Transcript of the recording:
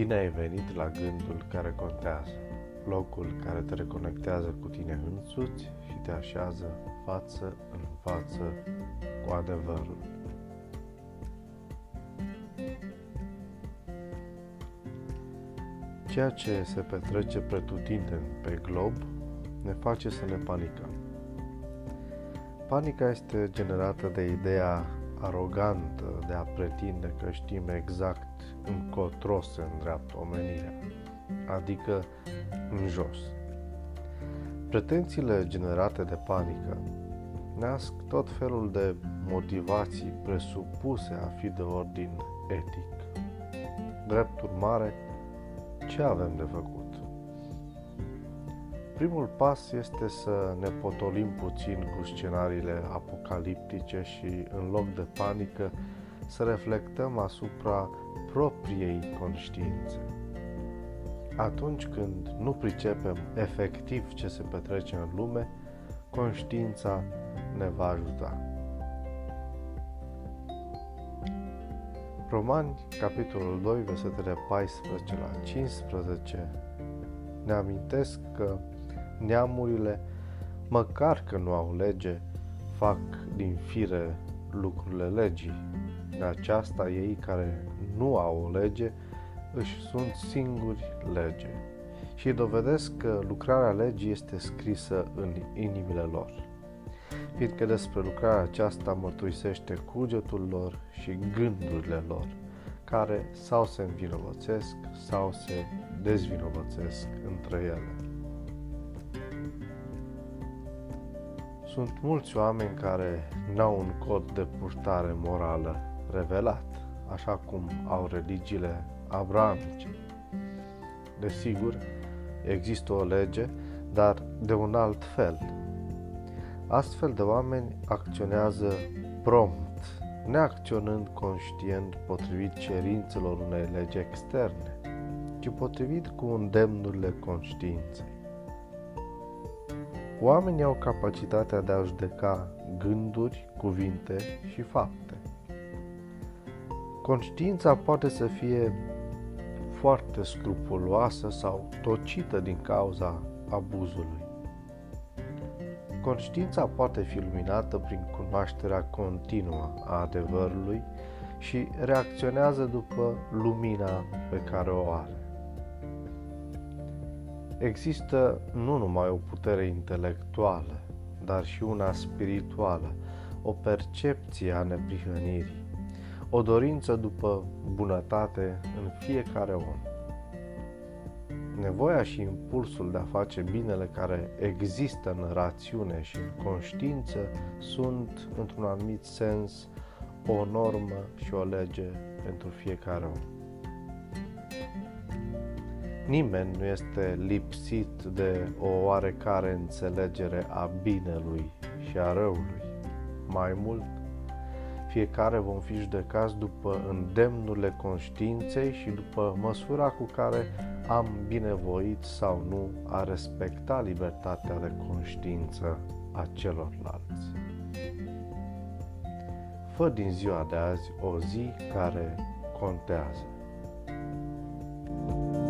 Bine ai venit la gândul care contează, locul care te reconectează cu tine însuți și te așează față în față cu adevărul. Ceea ce se petrece pretutindeni pe glob ne face să ne panicăm. Panica este generată de ideea arogantă de a pretinde că știm exact încotro se îndreaptă omenirea, adică în jos. Pretențiile generate de panică nasc tot felul de motivații presupuse a fi de ordin etic. Drept urmare, ce avem de făcut? Primul pas este să ne potolim puțin cu scenariile apocaliptice și, în loc de panică, să reflectăm asupra propriei conștiințe. Atunci când nu pricepem efectiv ce se petrece în lume, conștiința ne va ajuta. Romani, capitolul 2, versetele 14 la 15, ne amintesc că neamurile, măcar că nu au lege, fac din fire lucrurile legii. De aceasta ei care nu au o lege își sunt singuri lege și dovedesc că lucrarea legii este scrisă în inimile lor. Fiindcă despre lucrarea aceasta mărturisește cugetul lor și gândurile lor, care sau se învinovățesc sau se dezvinovățesc între ele. Sunt mulți oameni care n-au un cod de purtare morală revelat, așa cum au religiile abramice. Desigur, există o lege, dar de un alt fel. Astfel de oameni acționează prompt, neacționând conștient potrivit cerințelor unei legi externe, ci potrivit cu îndemnurile conștiinței. Oamenii au capacitatea de a judeca gânduri, cuvinte și fapte. Conștiința poate să fie foarte scrupuloasă sau tocită din cauza abuzului. Conștiința poate fi luminată prin cunoașterea continuă a adevărului și reacționează după lumina pe care o are. Există nu numai o putere intelectuală, dar și una spirituală, o percepție a neprihănirii, o dorință după bunătate în fiecare om. Nevoia și impulsul de a face binele care există în rațiune și în conștiință sunt, într-un anumit sens, o normă și o lege pentru fiecare om. Nimeni nu este lipsit de o oarecare înțelegere a binelui și a răului. Mai mult, fiecare vom fi judecați după îndemnurile conștiinței și după măsura cu care am binevoit sau nu a respecta libertatea de conștiință a celorlalți. Fă din ziua de azi o zi care contează. thank you